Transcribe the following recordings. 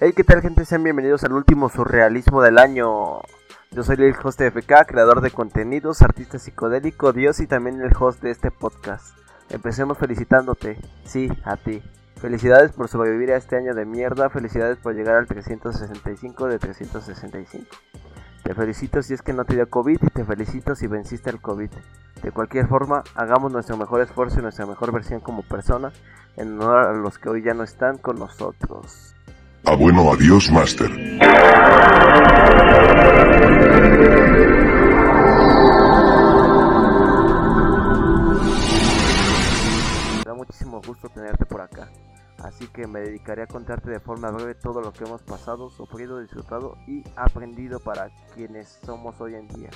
Hey, ¿qué tal gente? Sean bienvenidos al último surrealismo del año. Yo soy el host de FK, creador de contenidos, artista psicodélico, Dios y también el host de este podcast. Empecemos felicitándote, sí, a ti. Felicidades por sobrevivir a este año de mierda, felicidades por llegar al 365 de 365. Te felicito si es que no te dio COVID y te felicito si venciste el COVID. De cualquier forma, hagamos nuestro mejor esfuerzo y nuestra mejor versión como persona en honor a los que hoy ya no están con nosotros. Ah, bueno, adiós, Master. Me da muchísimo gusto tenerte por acá. Así que me dedicaré a contarte de forma breve todo lo que hemos pasado, sufrido, disfrutado y aprendido para quienes somos hoy en día.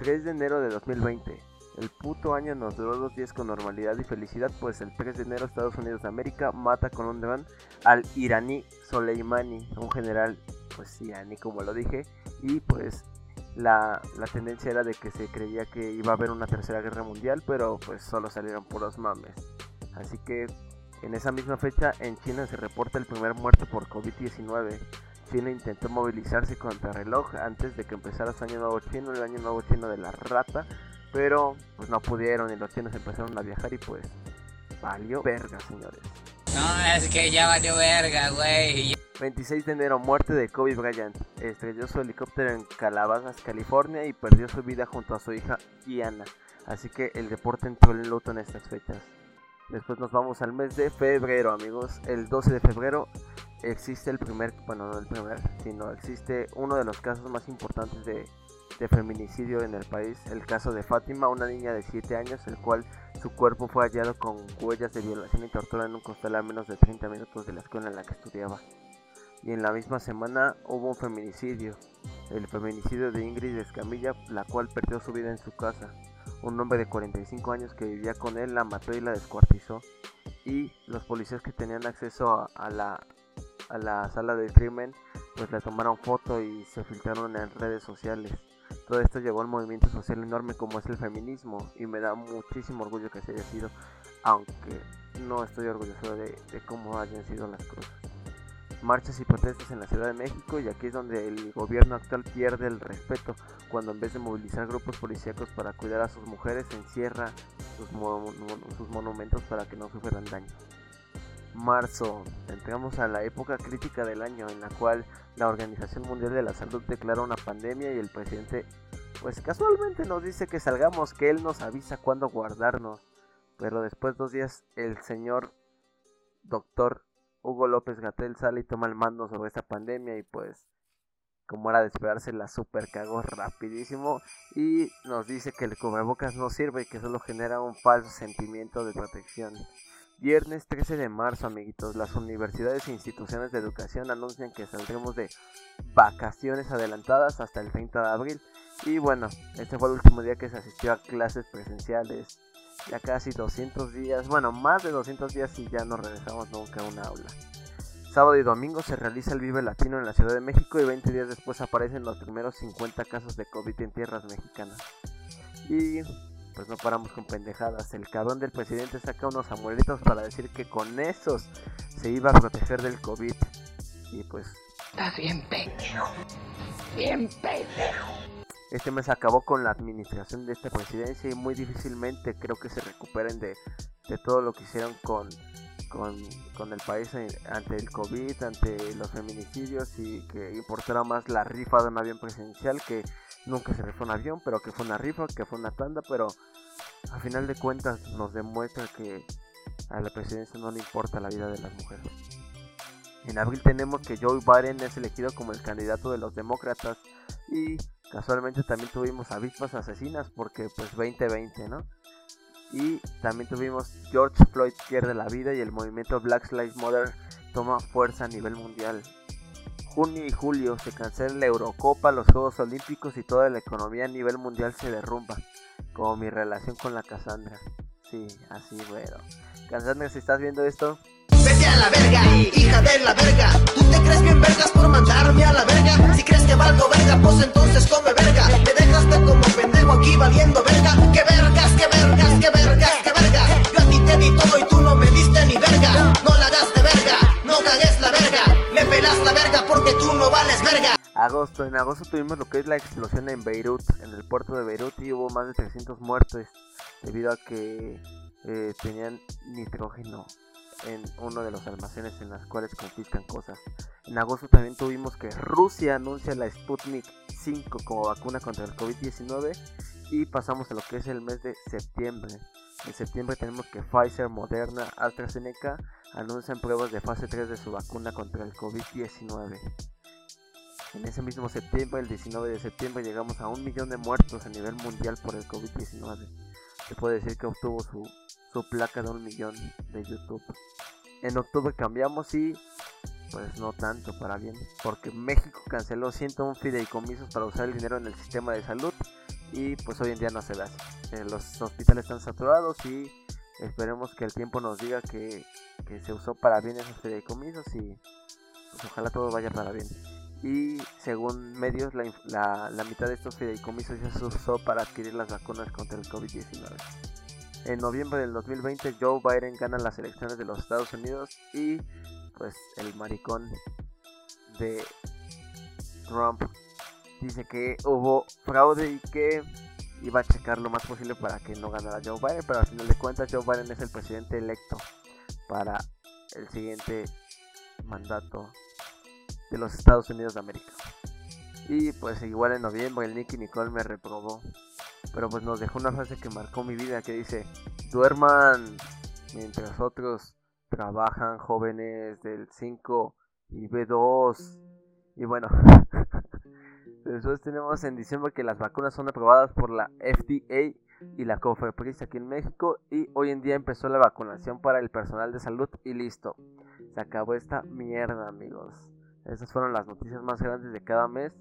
3 de enero de 2020. El puto año nos duró dos días con normalidad y felicidad, pues el 3 de enero Estados Unidos de América mata con un dron al iraní Soleimani, un general pues iraní como lo dije, y pues la, la, tendencia era de que se creía que iba a haber una tercera guerra mundial, pero pues solo salieron puros mames. Así que en esa misma fecha en China se reporta el primer muerto por COVID-19. China intentó movilizarse contra reloj antes de que empezara su año nuevo chino, el año nuevo chino de la rata, pero pues no pudieron y los chinos empezaron a viajar y pues valió verga, señores. No, es que ya valió verga, güey. 26 de enero, muerte de Kobe Bryant. Estrelló su helicóptero en Calabasas, California y perdió su vida junto a su hija Iana. Así que el deporte entró en luto en estas fechas. Después nos vamos al mes de febrero, amigos. El 12 de febrero existe el primer, bueno, no el primer, sino existe uno de los casos más importantes de, de feminicidio en el país. El caso de Fátima, una niña de 7 años, el cual su cuerpo fue hallado con huellas de violación y tortura en un costal a menos de 30 minutos de la escuela en la que estudiaba. Y en la misma semana hubo un feminicidio, el feminicidio de Ingrid Escamilla, la cual perdió su vida en su casa. Un hombre de 45 años que vivía con él la mató y la descuartizó. Y los policías que tenían acceso a, la, a la sala del crimen, pues le tomaron foto y se filtraron en redes sociales. Todo esto llevó a un movimiento social enorme como es el feminismo y me da muchísimo orgullo que se haya sido, aunque no estoy orgulloso de, cómo hayan sido las cosas marchas y protestas en la Ciudad de México y aquí es donde el gobierno actual pierde el respeto cuando en vez de movilizar grupos policíacos para cuidar a sus mujeres encierra sus, sus monumentos para que no sufran daño. Marzo, entramos a la época crítica del año en la cual la Organización Mundial de la Salud declara una pandemia y el presidente pues casualmente nos dice que salgamos, que él nos avisa cuándo guardarnos, pero después dos días el señor doctor Hugo López Gatel sale y toma el mando sobre esta pandemia y pues como era de esperarse la super cagó rapidísimo y nos dice que el cubrebocas no sirve y que solo genera un falso sentimiento de protección. Viernes 13 de marzo, amiguitos, las universidades e instituciones de educación anuncian que saldremos de vacaciones adelantadas hasta el 30 de abril. Y bueno, este fue el último día que se asistió a clases presenciales ya casi 200 días, bueno, más de 200 días y ya no regresamos nunca a un aula. Sábado y domingo se realiza el Vive Latino en la Ciudad de México y 20 días después aparecen los primeros 50 casos de COVID en tierras mexicanas. Y pues no paramos con pendejadas. El cabrón del presidente saca unos amuletos para decir que con esos se iba a proteger del COVID. Y pues... Estás bien pendejo. Bien pendejo. Este mes acabó con la administración de esta presidencia y muy difícilmente creo que se recuperen de, de todo lo que hicieron con, con, con, el país ante el COVID, ante los feminicidios y que importara más la rifa de un avión presidencial que nunca se rifó un avión, pero que fue una rifa, que fue una tanda, pero a final de cuentas nos demuestra que a la presidencia no le importa la vida de las mujeres. En abril tenemos que Joe Biden es elegido como el candidato de los demócratas y Casualmente también tuvimos avispas asesinas porque pues 2020, ¿no? Y también tuvimos George Floyd pierde la vida y el movimiento Black Lives Matter toma fuerza a nivel mundial. Junio y julio se cancela la Eurocopa, los Juegos Olímpicos y toda la economía a nivel mundial se derrumba. Como mi relación con la Cassandra. Sí, así bueno. Cassandra, si estás viendo esto, Vete a la verga, hija de la verga. ¿Tú te crees bien vergas por mandarme a la verga? Si crees que valgo verga, pues entonces come verga. Me dejaste como pendejo aquí valiendo verga. En agosto tuvimos lo que es la explosión en Beirut, en el puerto de Beirut, y hubo más de 300 muertos debido a que eh, tenían nitrógeno en uno de los almacenes en los cuales confiscan cosas. En agosto también tuvimos que Rusia anuncia la Sputnik 5 como vacuna contra el COVID-19 y pasamos a lo que es el mes de septiembre. En septiembre tenemos que Pfizer, Moderna, AstraZeneca anuncian pruebas de fase 3 de su vacuna contra el COVID-19. En ese mismo septiembre, el 19 de septiembre, llegamos a un millón de muertos a nivel mundial por el COVID-19. Se puede decir que obtuvo su, su placa de un millón de YouTube. En octubre cambiamos y pues no tanto para bien, porque México canceló 101 fideicomisos para usar el dinero en el sistema de salud y pues hoy en día no se ve así. Eh, los hospitales están saturados y esperemos que el tiempo nos diga que, que se usó para bien esos fideicomisos y pues ojalá todo vaya para bien y según medios la, la, mitad de estos fideicomisos ya se usó para adquirir las vacunas contra el COVID-19. En noviembre del 2020 Joe Biden gana las elecciones de los Estados Unidos y pues el maricón de Trump dice que hubo fraude y que iba a checar lo más posible para que no ganara Joe Biden, pero al final de cuentas Joe Biden es el presidente electo para el siguiente mandato de los Estados Unidos de América. Y pues igual en noviembre el Nicky Nicole me reprobó. Pero pues nos dejó una frase que marcó mi vida que dice, duerman mientras otros trabajan jóvenes del 5 y B2. Y bueno, después tenemos en diciembre que las vacunas son aprobadas por la FDA y la COFEPRIS aquí en México y hoy en día empezó la vacunación para el personal de salud y listo. Se acabó esta mierda amigos. Esas fueron las noticias más grandes de cada mes.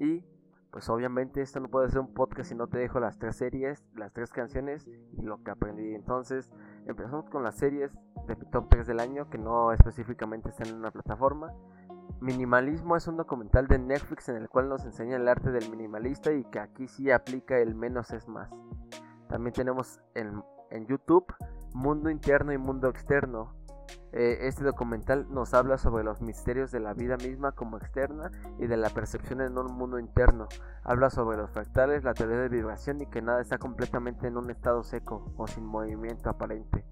Y pues obviamente esto no puede ser un podcast si no te dejo las tres series, las tres canciones y lo que aprendí. Entonces empezamos con las series de mi top 3 del año que no específicamente están en una plataforma. Minimalismo es un documental de Netflix en el cual nos enseña el arte del minimalista y que aquí sí aplica el menos es más. También tenemos en, en YouTube Mundo Interno y Mundo Externo, eh, este documental nos habla sobre los misterios de la vida misma como externa y de la percepción en un mundo interno. Habla sobre los fractales, la teoría de vibración y que nada está completamente en un estado seco o sin movimiento aparente.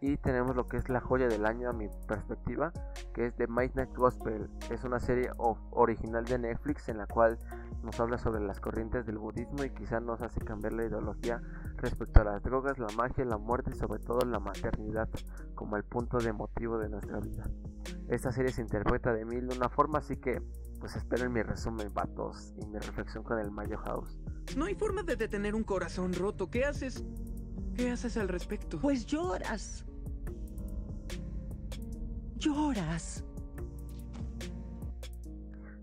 Y tenemos lo que es la joya del año a mi perspectiva, que es The Midnight Gospel. Es una serie original de Netflix en la cual nos habla sobre las corrientes del budismo y quizá nos hace cambiar la ideología respecto a las drogas, la magia, la muerte y sobre todo la maternidad como el punto de motivo de nuestra vida. Esta serie se interpreta de mil de una forma, así que pues esperen mi resumen, vatos, y mi reflexión con el Mayo House. No hay forma de detener un corazón roto. ¿Qué haces? ¿Qué haces al respecto? Pues lloras. Lloras.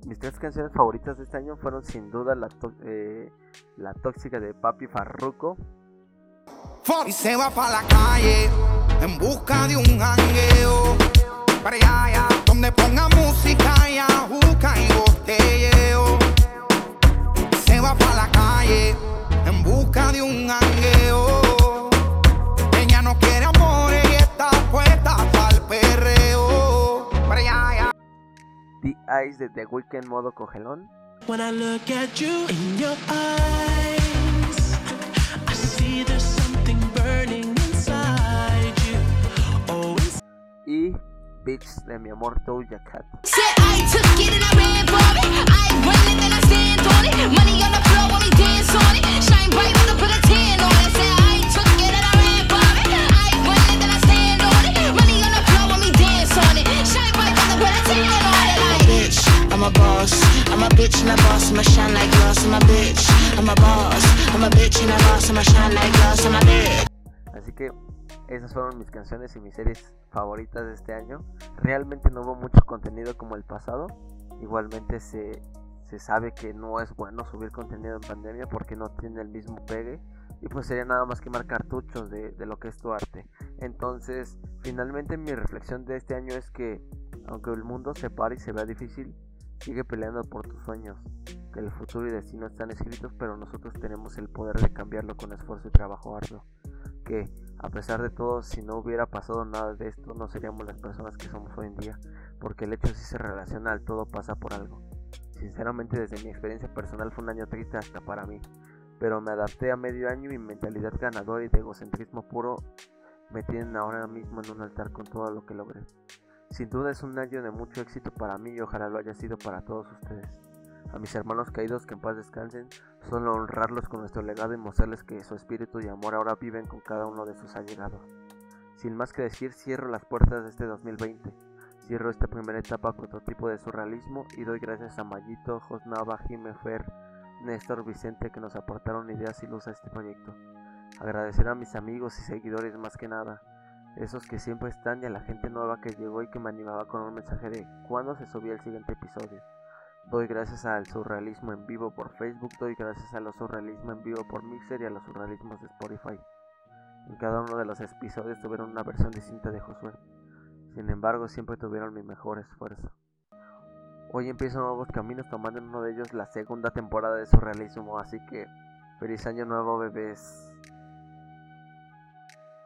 Mis tres canciones favoritas de este año fueron sin duda la, eh, la tóxica de Papi Farruko. Y se va para la calle en busca de un jangueo. Para allá, allá, donde ponga música y ajuca y botelleo. Se va para la calle en busca de un jangueo. Ella no quiere amor y está puesta para el perreo. Para allá, allá. The Eyes de The Weeknd modo cogelón. When I look at you in your eyes, I see there's it's Y Bitch de mi amor Doja Cat. Said I took it and I ran for it. I run it and I stand on it. Money on the floor when we dance on it. Shine bright when I put a tan on it. Said I took it and I ran for it. I run it and I stand on it. Money on the floor when we dance on it. Shine bright when I put a tan on it. Like, bitch, I'm a boss. I'm a bitch and a boss, I'ma shine like glass. I'm a bitch, I'm a boss. I'm a bitch and a boss, I'ma shine like glass. I'm a bitch. Así que esas fueron mis canciones y mis series favoritas de este año. Realmente no hubo mucho contenido como el pasado. Igualmente se, se sabe que no es bueno subir contenido en pandemia porque no tiene el mismo pegue. Y pues sería nada más quemar cartuchos de, de lo que es tu arte. Entonces, finalmente mi reflexión de este año es que aunque el mundo se pare y se vea difícil, sigue peleando por tus sueños. Que el futuro y destino están escritos, pero nosotros tenemos el poder de cambiarlo con esfuerzo y trabajo arduo. Que a pesar de todo, si no hubiera pasado nada de esto, no seríamos las personas que somos hoy en día, porque el hecho sí se relaciona al todo pasa por algo. Sinceramente desde mi experiencia personal fue un año triste hasta para mí, pero me adapté a medio año y mi mentalidad ganadora y de egocentrismo puro me tienen ahora mismo en un altar con todo lo que logré. Sin duda es un año de mucho éxito para mí y ojalá lo haya sido para todos ustedes. A mis hermanos caídos que en paz descansen, solo honrarlos con nuestro legado y mostrarles que su espíritu y amor ahora viven con cada uno de sus allegados. Sin más que decir, cierro las puertas de este 2020. Cierro esta primera etapa prototipo de surrealismo y doy gracias a Mayito, Josnava, Jimefer, Néstor, Vicente que nos aportaron ideas y luz a este proyecto. Agradecer a mis amigos y seguidores más que nada, esos que siempre están y a la gente nueva que llegó y que me animaba con un mensaje de cuándo se subía el siguiente episodio. Doy gracias al surrealismo en vivo por Facebook, doy gracias a los surrealismo en vivo por Mixer y a los surrealismos de Spotify. En cada uno de los episodios tuvieron una versión distinta de Josué. Sin embargo, siempre tuvieron mi mejor esfuerzo. Hoy empiezo nuevos caminos tomando en uno de ellos la segunda temporada de surrealismo, así que feliz año nuevo bebés.